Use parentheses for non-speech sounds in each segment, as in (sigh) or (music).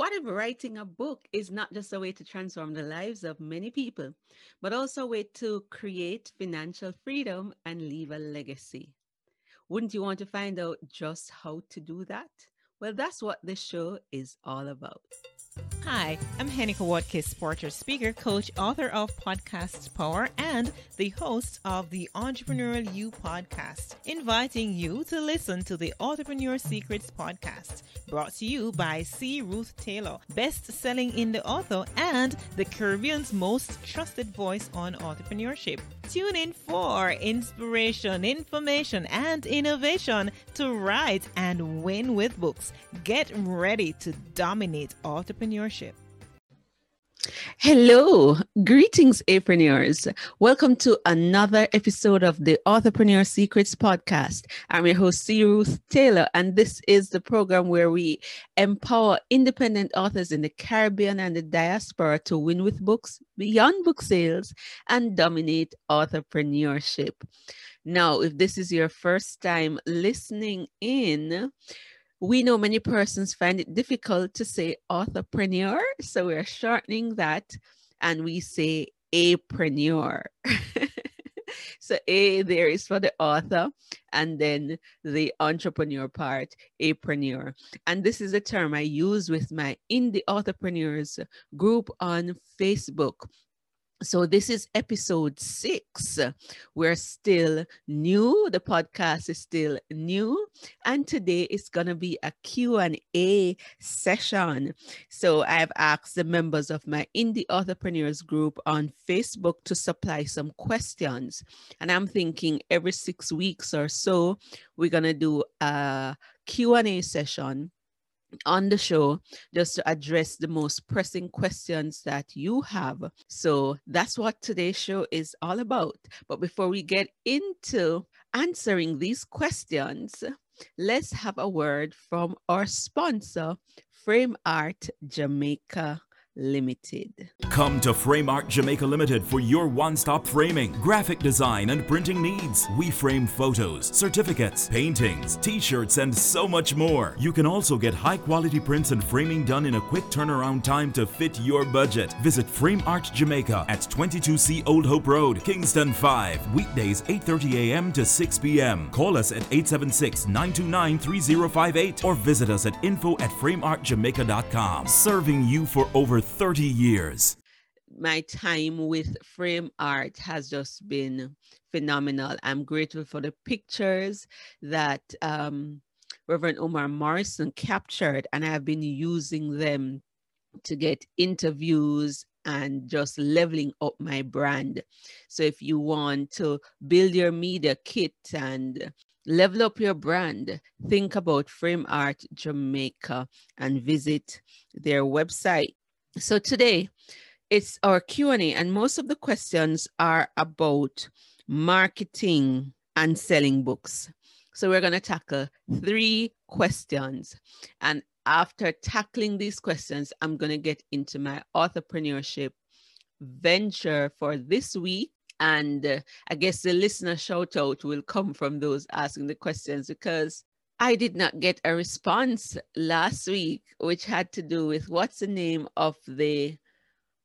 What if writing a book is not just a way to transform the lives of many people, but also a way to create financial freedom and leave a legacy? Wouldn't you want to find out just how to do that? Well, that's what this show is all about. Hi, I'm Hennika Watkis, Porter, speaker, coach, author of Podcast Power, and the host of the Entrepreneurial You podcast, inviting you to listen to the Authorpreneur Secrets podcast, brought to you by C. Ruth Taylor, best selling indie author and the Caribbean's most trusted voice on entrepreneurship. Tune in for inspiration, information, and innovation to write and win with books. Get ready to dominate authorpreneurship. Hello, greetings, authorpreneurs. Welcome to another episode of the Authorpreneur Secrets Podcast. I'm your host, C. Ruth Taylor, and this is the program where we empower independent authors in the Caribbean and the diaspora to win with books beyond book sales and dominate authorpreneurship. Now, if this is your first time listening in, we know many persons find it difficult to say entrepreneur, so we're shortening that and we say apreneur. (laughs) so A there is for the author and then the entrepreneur part, apreneur. And this is a term I use with my indie authorpreneurs group on Facebook so this is episode six. We're still new. The podcast is still new. And today is going to be a q&a session. So i've asked the members of my indie authorpreneurs group on facebook to supply some questions. And i'm thinking every six weeks or so we're going to do a q&a session on the show just to address the most pressing questions that you have. So that's what today's show is all about. But before we get into answering these questions, let's have a word from our sponsor, Frame Art Jamaica Limited. Come to Frame Art Jamaica Limited for your one stop framing, graphic design, and printing needs. We frame photos, certificates, paintings, t shirts, and so much more. You can also get high quality prints and framing done in a quick turnaround time to fit your budget. Visit Frame Art Jamaica at 22C Old Hope Road, Kingston 5, weekdays 8:30 a.m. to 6 p.m. Call us at 876-929-3058 or visit us at info at frameartjamaica.com. Serving you for over 30 years. My time with frame art has just been phenomenal. I'm grateful for the pictures that um, Reverend Omar Morrison captured, and I've been using them to get interviews and just leveling up my brand. So if you want to build your media kit and level up your brand, think about Frame Art Jamaica and visit their website so today it's our Q&A and most of the questions are about marketing and selling books. So we're going to tackle three questions and after tackling these questions, I'm going to get into my authorpreneurship venture for this week. And uh, I guess the listener shout out will come from those asking the questions because I did not get a response last week, which had to do with what's the name of the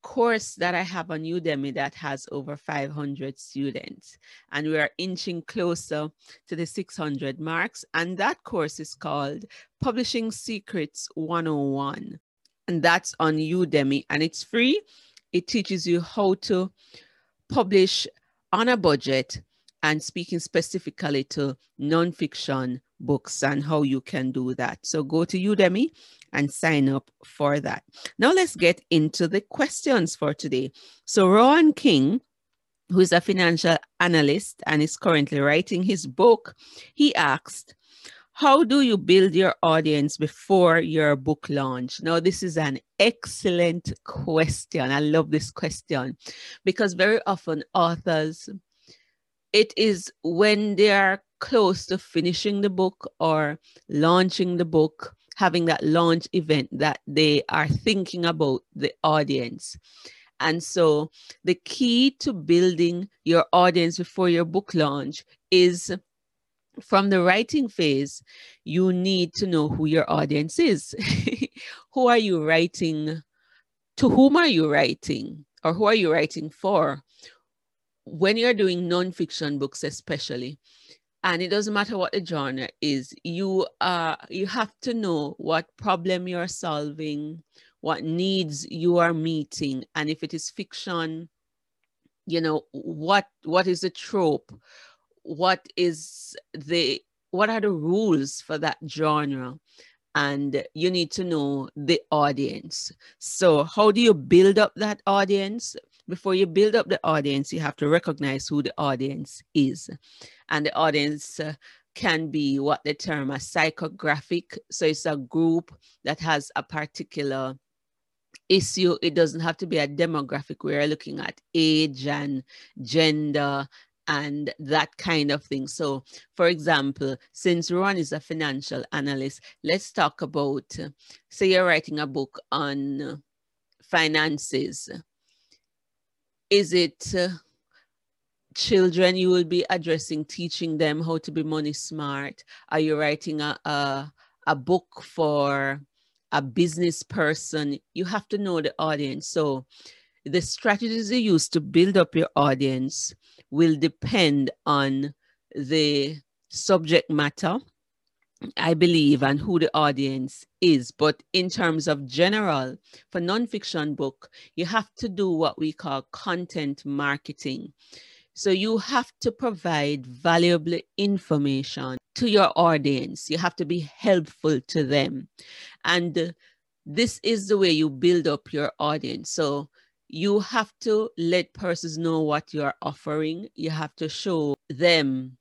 course that I have on Udemy that has over 500 students. And we are inching closer to the 600 marks. And that course is called Publishing Secrets 101. And that's on Udemy and it's free. It teaches you how to publish on a budget and speaking specifically to nonfiction books and how you can do that. So go to Udemy and sign up for that. Now let's get into the questions for today. So Rowan King, who is a financial analyst and is currently writing his book, he asked, how do you build your audience before your book launch? Now, this is an excellent question. I love this question because very often authors it is when they are close to finishing the book or launching the book, having that launch event that they are thinking about the audience. And so the key to building your audience before your book launch is from the writing phase, you need to know who your audience is. (laughs) who are you writing? To whom are you writing? Or who are you writing for? When you're doing nonfiction books, especially, and it doesn't matter what the genre is, you uh you have to know what problem you're solving, what needs you are meeting, and if it is fiction, you know what what is the trope? What is the what are the rules for that genre? And you need to know the audience. So how do you build up that audience before you build up the audience you have to recognize who the audience is and the audience uh, can be what they term a psychographic so it's a group that has a particular issue it doesn't have to be a demographic we're looking at age and gender and that kind of thing. So, for example, since Ron is a financial analyst, let's talk about say you're writing a book on finances. Is it uh, children you will be addressing, teaching them how to be money smart? Are you writing a, a, a book for a business person? You have to know the audience. So, the strategies you use to build up your audience will depend on the subject matter, I believe, and who the audience is. But in terms of general, for nonfiction book, you have to do what we call content marketing. So you have to provide valuable information to your audience. You have to be helpful to them. And this is the way you build up your audience. So you have to let persons know what you're offering. You have to show them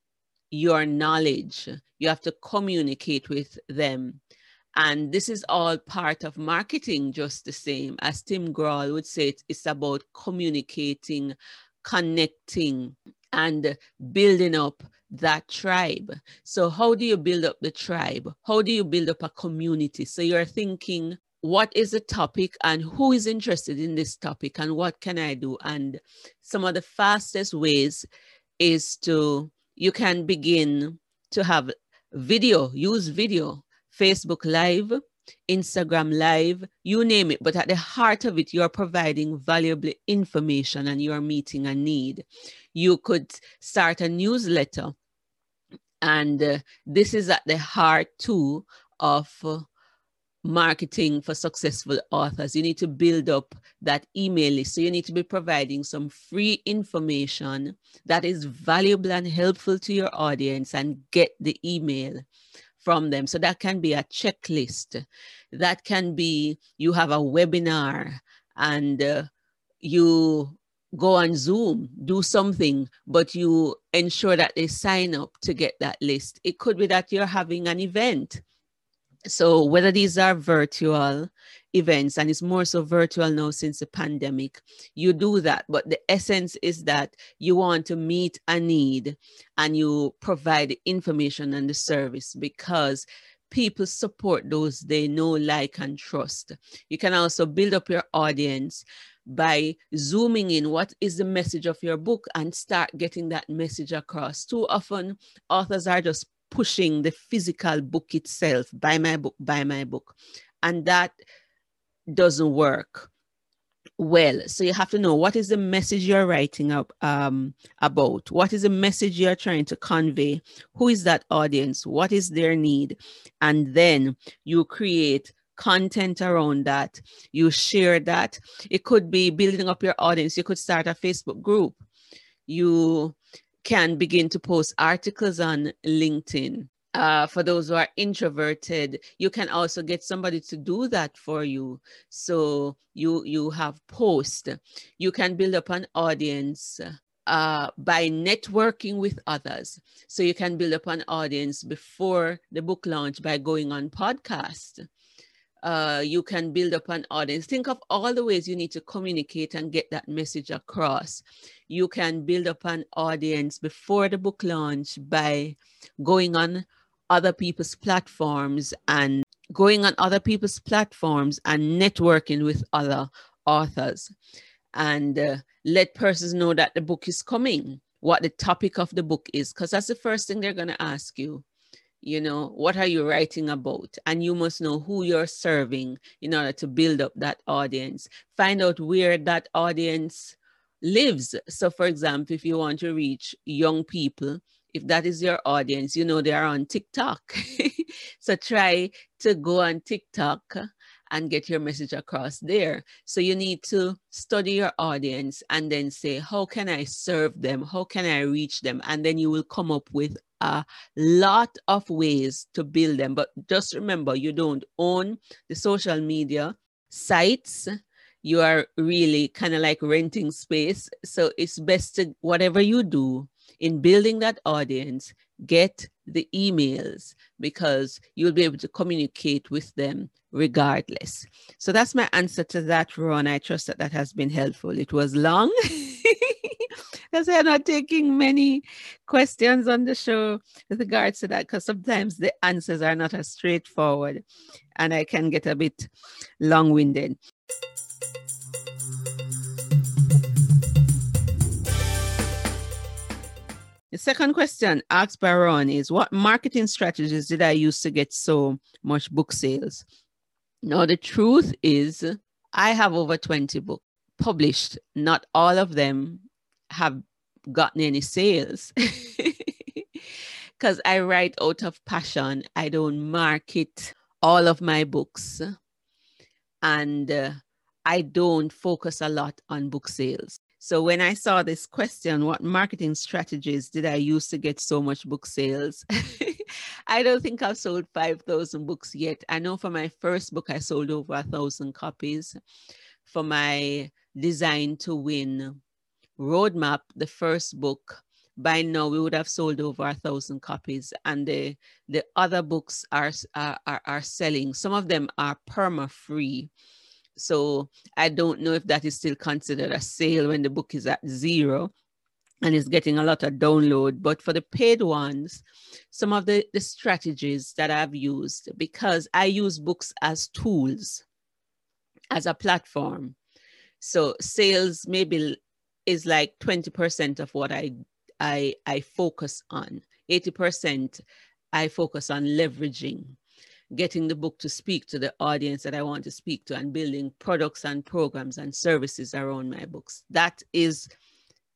your knowledge. You have to communicate with them. And this is all part of marketing, just the same. As Tim Grahl would say, it's about communicating, connecting, and building up that tribe. So, how do you build up the tribe? How do you build up a community? So, you're thinking what is the topic and who is interested in this topic and what can I do? And some of the fastest ways is to, you can begin to have video, use video, Facebook Live, Instagram Live, you name it. But at the heart of it, you're providing valuable information and you're meeting a need. You could start a newsletter. And uh, this is at the heart too of uh, marketing for successful authors. You need to build up that email list. So you need to be providing some free information that is valuable and helpful to your audience and get the email from them. So that can be a checklist. That can be you have a webinar and uh, you go on Zoom, do something, but you ensure that they sign up to get that list. It could be that you're having an event so whether these are virtual events and it's more so virtual now since the pandemic you do that. But the essence is that you want to meet a need and you provide information and the service because people support those they know like and trust. You can also build up your audience by zooming in what is the message of your book and start getting that message across. Too often authors are just pushing the physical book itself buy my book buy my book. And that doesn't work well. So you have to know what is the message you're writing up um, about? What is the message you're trying to convey? Who is that audience? What is their need? And then you create content around that. You share that. It could be building up your audience. You could start a facebook group. You can begin to post articles on LinkedIn. Uh, for those who are introverted, you can also get somebody to do that for you. So you you have post. You can build up an audience uh, by networking with others. So you can build up an audience before the book launch by going on podcast uh, you can build up an audience. Think of all the ways you need to communicate and get that message across. You can build up an audience before the book launch by going on other people's platforms and going on other people's platforms and networking with other authors. And uh, let persons know that the book is coming, what the topic of the book is, because that's the first thing they're going to ask you. You know what are you writing about? And you must know who you're serving in order to build up that audience. Find out where that audience lives so for example if you want to reach young people if that is your audience you know they are on tiktok (laughs) so try to go on tiktok and get your message across there. So you need to study your audience and then say, how can I serve them? How can I reach them? And then you will come up with a lot of ways to build them. But just remember, you don't own the social media sites. You are really kind of like renting space. So it's best to, whatever you do in building that audience, get the emails because you'll be able to communicate with them regardless. So that's my answer to that, Ron. I trust that that has been helpful. It was long (laughs) because I'm not taking many questions on the show with regards to that because sometimes the answers are not as straightforward and I can get a bit long winded. The second question asked by Ron is What marketing strategies did I use to get so much book sales? Now, the truth is, I have over 20 books published. Not all of them have gotten any sales (laughs) because I write out of passion. I don't market all of my books and uh, I don't focus a lot on book sales. So when I saw this question, what marketing strategies did I use to get so much book sales? (laughs) I don't think I've sold 5,000 books yet. I know for my first book, I sold over a thousand copies. For my Design to Win roadmap, the first book, by now we would have sold over a thousand copies. And the, the other books are, are, are selling. Some of them are perma free so I don't know if that is still considered a sale when the book is at zero and is getting a lot of download. But for the paid ones, some of the, the strategies that I've used, because I use books as tools, as a platform. So sales maybe is like 20% of what I I I focus on. 80% I focus on leveraging getting the book to speak to the audience that I want to speak to and building products and programs and services around my books. That is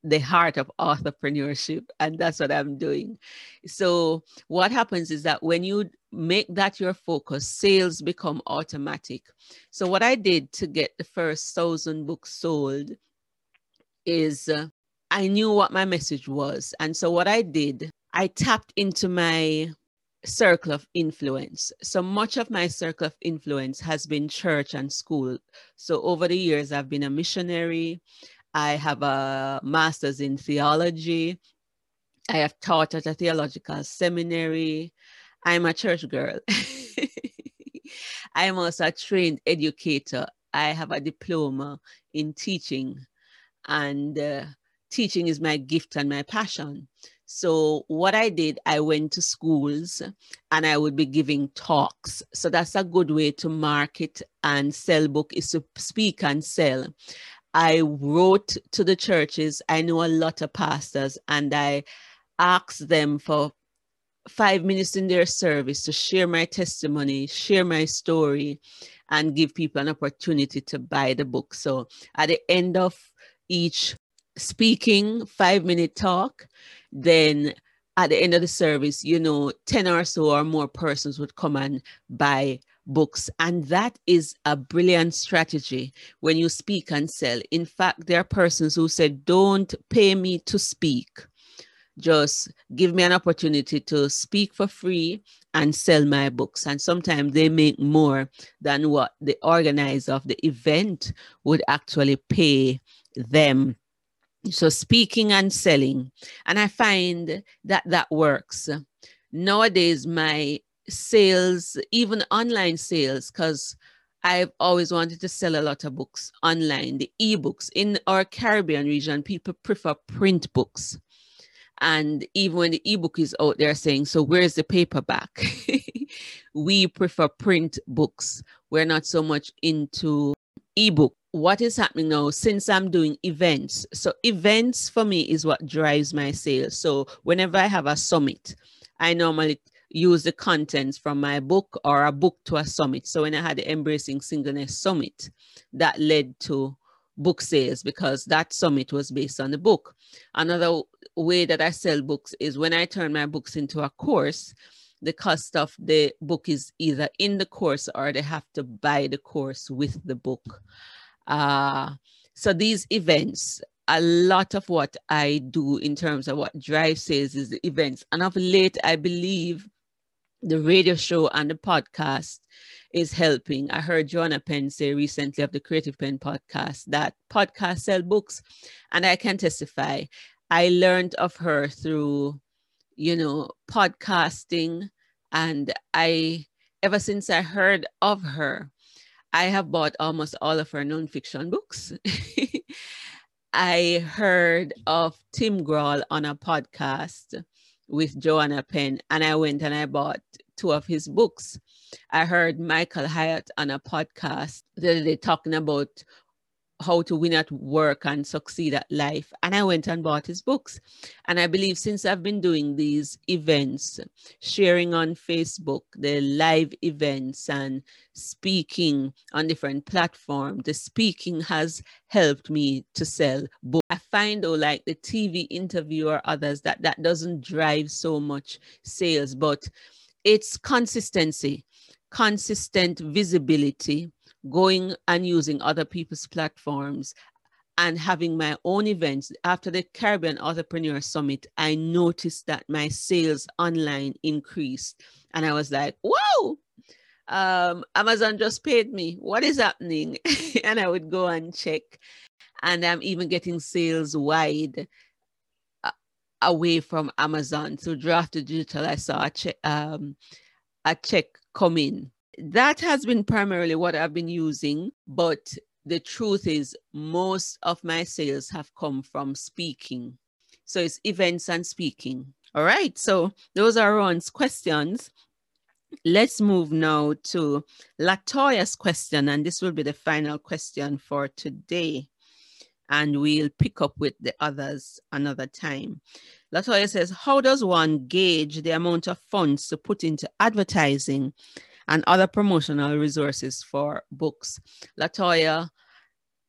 the heart of entrepreneurship and that's what i'm doing. So what happens is that when you make that your focus sales become automatic. So what i did to get the first thousand books sold is uh, i knew what my message was. And so what i did i tapped into my circle of influence. So much of my circle of influence has been church and school. So over the years, I've been a missionary. I have a master's in theology. I have taught at a theological seminary. I'm a church girl. (laughs) I'm also a trained educator. I have a diploma in teaching, and uh, teaching is my gift and my passion. So, what I did, I went to schools and I would be giving talks. So, that's a good way to market and sell book is to speak and sell. I wrote to the churches. I know a lot of pastors and I asked them for five minutes in their service to share my testimony, share my story, and give people an opportunity to buy the book. So at the end of each speaking five minute talk, then at the end of the service, you know, 10 or so or more persons would come and buy books. And that is a brilliant strategy when you speak and sell. In fact, there are persons who said, Don't pay me to speak. Just give me an opportunity to speak for free and sell my books. And sometimes they make more than what the organizer of the event would actually pay them so speaking and selling. And i find that that works. Nowadays my sales even online sales because i've always wanted to sell a lot of books online the ebooks. In our caribbean region people prefer print books. And even when the ebook is out there saying so where's the paperback? (laughs) We prefer print books. We're not so much into ebook what is happening now since I'm doing events. So, events for me is what drives my sales. So, whenever I have a summit, I normally use the contents from my book or a book to a summit. So when I had the Embracing Singleness Summit, that led to book sales because that summit was based on the book. Another way that I sell books is when I turn my books into a course, the cost of the book is either in the course or they have to buy the course with the book. Uh, so these events, a lot of what I do in terms of what drive sales is the events. And of late, I believe the radio show and the podcast is helping. I heard Joanna Penn say recently of the Creative Penn podcast that podcasts sell books, and I can testify. I learned of her through, you know, podcasting, and I ever since I heard of her, I have bought almost all of her nonfiction books. (laughs) I heard of Tim Grahl on a podcast with Joanna Penn, and I went and I bought two of his books. I heard Michael Hyatt on a podcast that they talking about how to win at work and succeed at life. And I went and bought his books. And I believe since I've been doing these events, sharing on Facebook, the live events and speaking on different platforms, the speaking has helped me to sell books. I find though, like the TV interview or others, that that doesn't drive so much sales, but it's consistency, consistent visibility going and using other people's platforms and having my own events after the Caribbean Entrepreneur Summit, I noticed that my sales online increased. And I was like, whoa, um, Amazon just paid me. What is happening? (laughs) and I would go and check. And I'm even getting sales wide uh, away from Amazon. So Draft2Digital, I saw a check, um, a check come in that has been primarily what I've been using, but the truth is, most of my sales have come from speaking. So it's events and speaking. All right. So those are Ron's questions. Let's move now to Latoya's question, and this will be the final question for today. And we'll pick up with the others another time. Latoya says, How does one gauge the amount of funds to put into advertising and other promotional resources for books. Latoya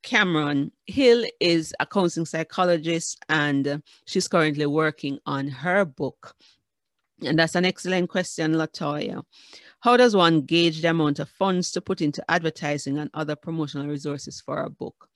Cameron Hill is a counseling psychologist and uh, she's currently working on her book. And that's an excellent question, Latoya. How does one gauge the amount of funds to put into advertising and other promotional resources for a book?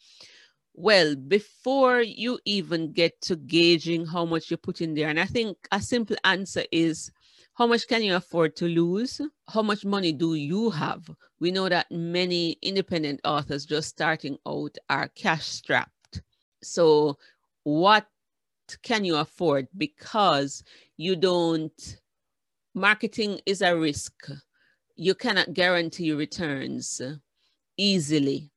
Well, before you even get to gauging how much you put in there, and I think a simple answer is how much can you afford to lose? How much money do you have? We know that many independent authors just starting out are cash strapped. So, what can you afford? Because you don't, marketing is a risk. You cannot guarantee returns easily.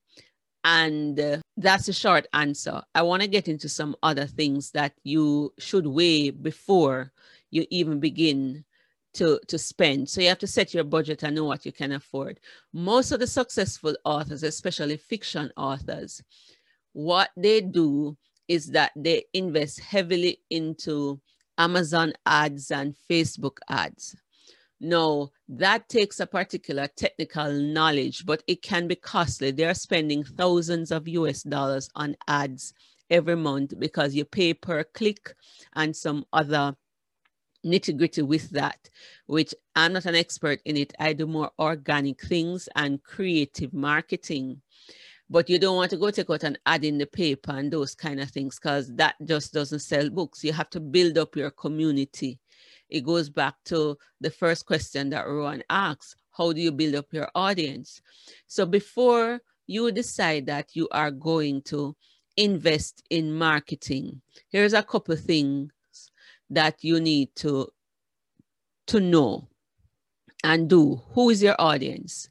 And uh, that's a short answer. I want to get into some other things that you should weigh before you even begin to, to spend. So you have to set your budget and know what you can afford. Most of the successful authors, especially fiction authors, what they do is that they invest heavily into Amazon ads and Facebook ads. Now, that takes a particular technical knowledge, but it can be costly. They're spending thousands of US dollars on ads every month because you pay per click and some other nitty gritty with that, which I'm not an expert in it. I do more organic things and creative marketing. But you don't want to go take out and add in the paper and those kind of things because that just doesn't sell books. You have to build up your community. It goes back to the first question that Rowan asks How do you build up your audience? So before you decide that you are going to invest in marketing, here's a couple things that you need to to know and do. Who is your audience?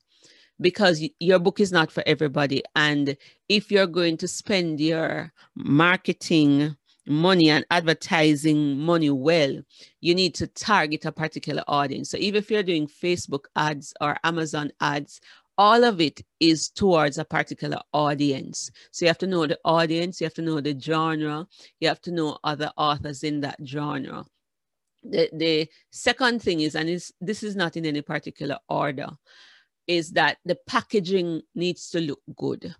Because your book is not for everybody. And if you're going to spend your marketing money and advertising money well you need to target a particular audience. So even if you're doing facebook ads or amazon ads all of it is towards a particular audience. So you have to know the audience, you have to know the genre, you have to know other authors in that genre. The, the second thing is, and this is not in any particular order, is that the packaging needs to look good.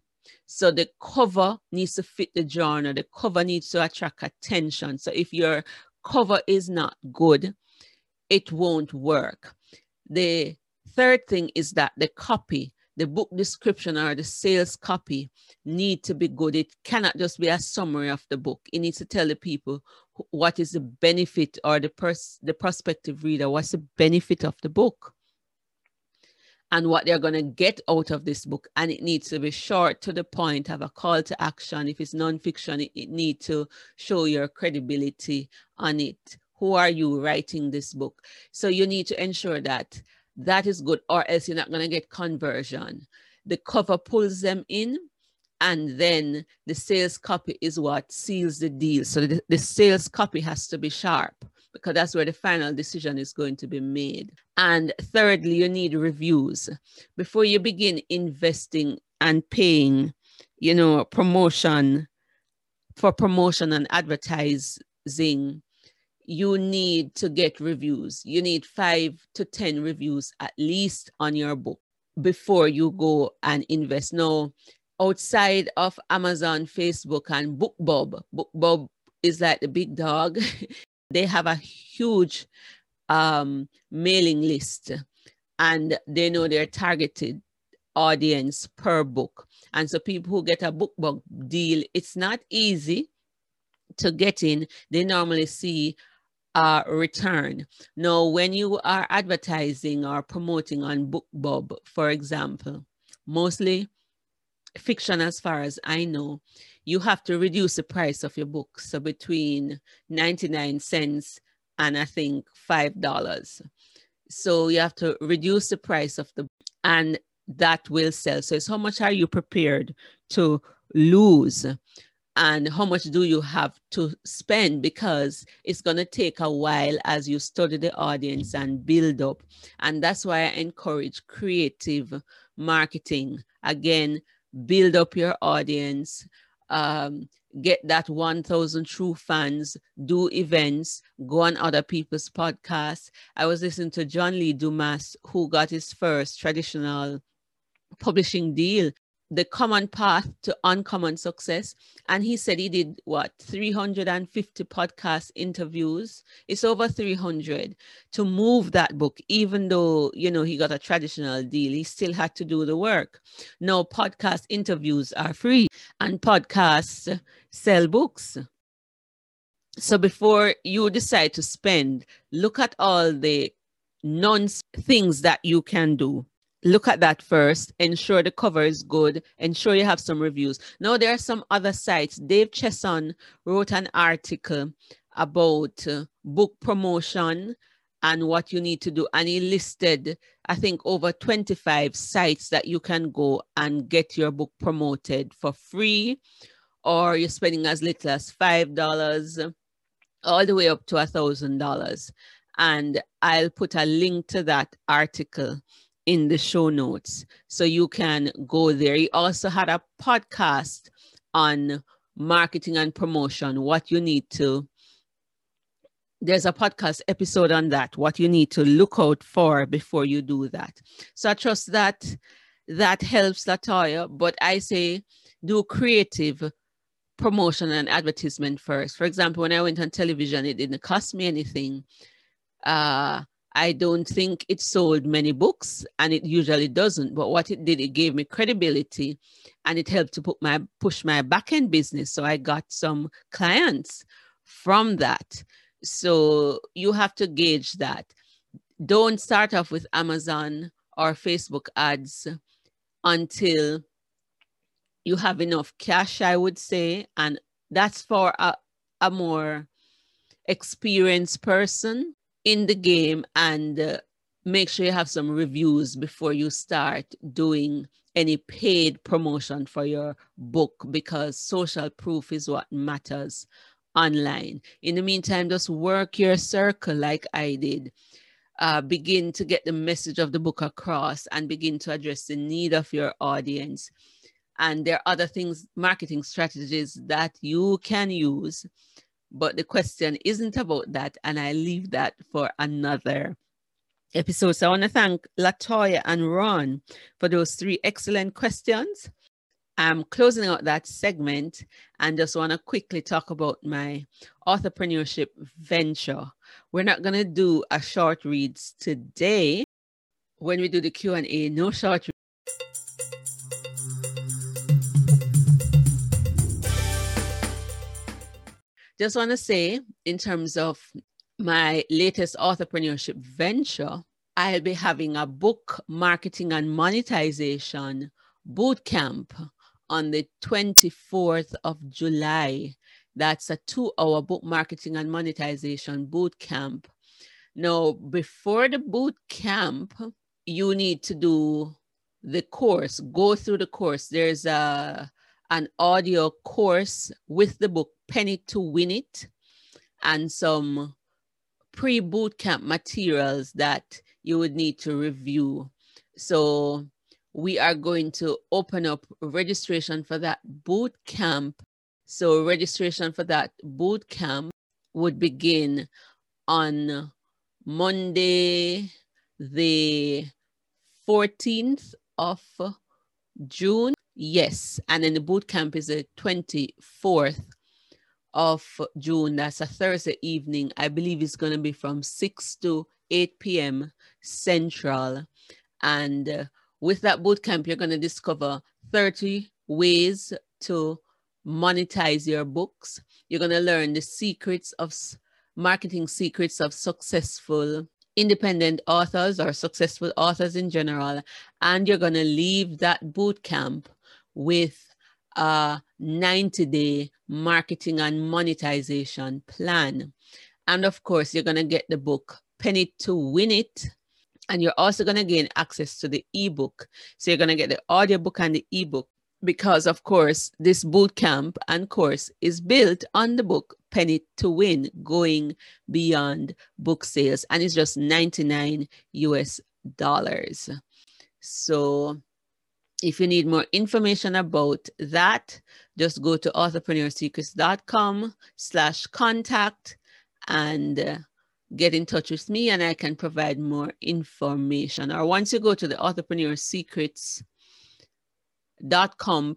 So the cover needs to fit the genre, The cover needs to attract attention. So if your cover is not good, it won't work. The third thing is that the copy, the book description or the sales copy need to be good. It cannot just be a summary of the book. It needs to tell the people what is the benefit or the pers- the prospective reader, what's the benefit of the book and what they're going to get out of this book. And it needs to be short to the point, have a call to action. If it's nonfiction, it, it needs to show your credibility on it. Who are you writing this book? So you need to ensure that that is good, or else you're not going to get conversion. The cover pulls them in, and then the sales copy is what seals the deal. So the, the sales copy has to be sharp because that's where the final decision is going to be made. And thirdly, you need reviews before you begin investing and paying, you know, promotion for promotion and advertising. You need to get reviews. You need five to 10 reviews at least on your book before you go and invest. Now, outside of Amazon, Facebook, and BookBub, BookBub is like the big dog. (laughs) they have a huge um, mailing list and they know their targeted audience per book. And so people who get a BookBub deal, it's not easy to get in. They normally see a return. Now, when you are advertising or promoting on BookBub, for example, mostly fiction as far as I know, you have to reduce the price of your book. So between 99 cents and I think $5. So you have to reduce the price of the and that will sell. So it's how much are you prepared to lose? And how much do you have to spend? Because it's going to take a while as you study the audience and build up. And that's why I encourage creative marketing. Again, build up your audience, um, get that 1000 true fans, do events, go on other people's podcasts. I was listening to John Lee Dumas, who got his first traditional publishing deal the common path to uncommon success. And he said he did what 350 podcast interviews. It's over 300 to move that book, even though you know he got a traditional deal, he still had to do the work. Now podcast interviews are free and podcasts sell books. So before you decide to spend, look at all the non things that you can do look at that first ensure the cover is good ensure you have some reviews. Now there are some other sites. Dave chesson wrote an article about uh, book promotion and what you need to do and he listed i think over 25 sites that you can go and get your book promoted for free or you're spending as little as five dollars all the way up to a thousand dollars. And i'll put a link to that article in the show notes. So you can go there. He also had a podcast on marketing and promotion, what you need to. There's a podcast episode on that, what you need to look out for before you do that. So I trust that that helps Latoya, but I say do creative promotion and advertisement first. For example, when I went on television, it didn't cost me anything. Uh, I don't think it sold many books and it usually doesn't. But what it did, it gave me credibility and it helped to put my push my back end business. So I got some clients from that. So you have to gauge that. Don't start off with Amazon or Facebook ads until you have enough cash, I would say. And that's for a, a more experienced person in the game and uh, make sure you have some reviews before you start doing any paid promotion for your book because social proof is what matters online. In the meantime, just work your circle like I did. Uh, begin to get the message of the book across and begin to address the need of your audience. And there are other things, marketing strategies that you can use but the question isn't about that, and I leave that for another episode. So I want to thank Latoya and Ron for those three excellent questions. I'm closing out that segment and just want to quickly talk about my authorpreneurship venture. We're not going to do a short reads today. When we do the Q&A, no short Just want to say, in terms of my latest authorpreneurship venture, I'll be having a book marketing and monetization boot camp on the 24th of July. That's a two hour book marketing and monetization boot camp. Now, before the boot camp, you need to do the course, go through the course. There's a an audio course with the book Pen It to Win It and some pre boot camp materials that you would need to review. So we are going to open up registration for that boot camp. So registration for that boot camp would begin on Monday, the 14th of June. Yes, and then the boot camp is the 24th of June. That's a Thursday evening. I believe it's going to be from 6 to 8 p.m. Central. And uh, with that boot camp, you're going to discover 30 ways to monetize your books. You're going to learn the secrets of marketing secrets of successful independent authors or successful authors in general. And you're going to leave that boot camp with a 90 day marketing and monetization plan. And of course, you're going to get the book Pen It to Win It. And you're also going to gain access to the ebook. So you're going to get the audiobook and the ebook because, of course, this boot camp and course is built on the book Penny to Win, going beyond book sales. And it's just 99 US dollars. So if you need more information about that, just go to authorpreneursecrets.com slash contact and uh, get in touch with me and I can provide more information. Or once you go to the Authorpreneur Secrets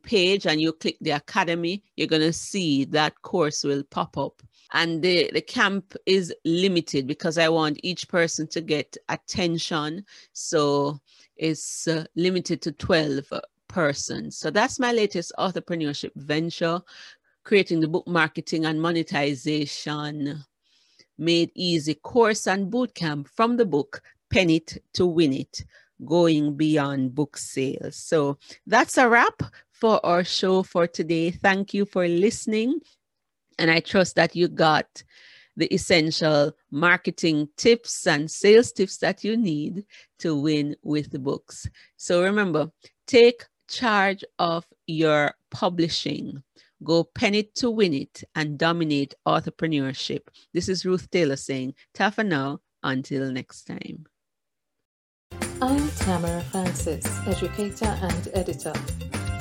page and you click the academy you're going to see that course will pop up and the, the camp is limited because i want each person to get attention so is uh, limited to 12 persons. So that's my latest authorpreneurship venture, creating the book marketing and monetization made easy course and bootcamp from the book Pen It to Win It, going beyond book sales. So that's a wrap for our show for today. Thank you for listening. And I trust that you got the essential marketing tips and sales tips that you need to win with the books. So remember, take charge of your publishing. Go pen it to win it and dominate authorpreneurship. This is Ruth Taylor saying, ta for now, until next time. I'm Tamara Francis, educator and editor.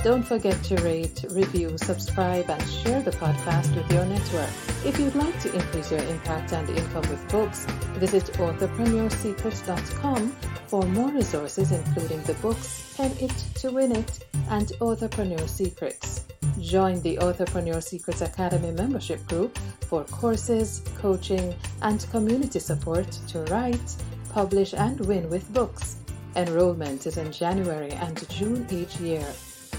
Don't forget to rate, review, subscribe, and share the podcast with your network. If you'd like to increase your impact and income with books, visit authorpreneursecrets.com for more resources, including the books Pen It to Win It and Authorpreneur Secrets. Join the Authorpreneur Secrets Academy membership group for courses, coaching, and community support to write, publish, and win with books. Enrollment is in January and June each year.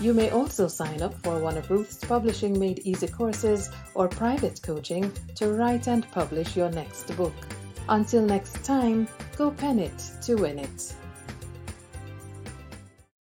You may also sign up for one of Ruth's Publishing Made Easy courses or private coaching to write and publish your next book. Until next time, go pen it to win it.